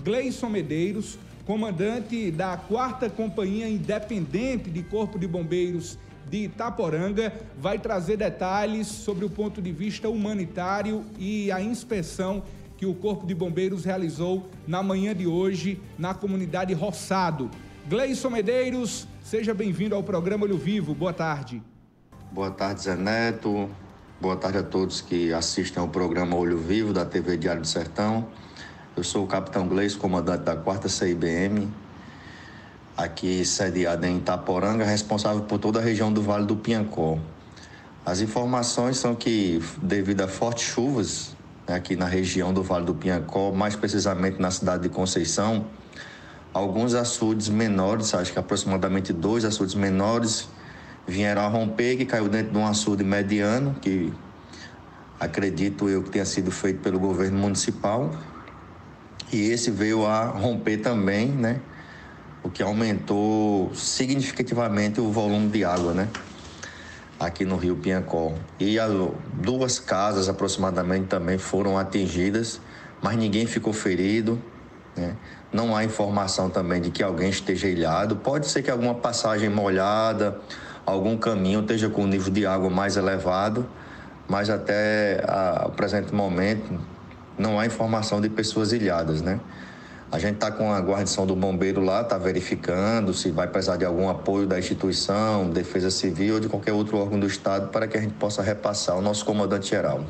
Gleison Medeiros, comandante da 4 Companhia Independente de Corpo de Bombeiros de Itaporanga, vai trazer detalhes sobre o ponto de vista humanitário e a inspeção que o Corpo de Bombeiros realizou na manhã de hoje na comunidade Roçado. Gleison Medeiros, seja bem-vindo ao programa Olho Vivo. Boa tarde. Boa tarde, Zé Neto. Boa tarde a todos que assistem ao programa Olho Vivo da TV Diário do Sertão. Eu sou o capitão Gleison, comandante da 4 CIBM, aqui sediada em Itaporanga, responsável por toda a região do Vale do Piancó. As informações são que, devido a fortes chuvas né, aqui na região do Vale do Piancó, mais precisamente na cidade de Conceição, alguns açudes menores, acho que aproximadamente dois açudes menores, vieram a romper, que caiu dentro de um açude mediano, que acredito eu que tenha sido feito pelo governo municipal. E esse veio a romper também, né? O que aumentou significativamente o volume de água, né? Aqui no Rio Piancó. E duas casas aproximadamente também foram atingidas, mas ninguém ficou ferido. Né? Não há informação também de que alguém esteja ilhado. Pode ser que alguma passagem molhada, algum caminho esteja com o nível de água mais elevado, mas até o presente momento não há informação de pessoas ilhadas, né? A gente está com a guarnição do bombeiro lá, está verificando se vai precisar de algum apoio da instituição, defesa civil ou de qualquer outro órgão do Estado para que a gente possa repassar ao nosso comandante geral.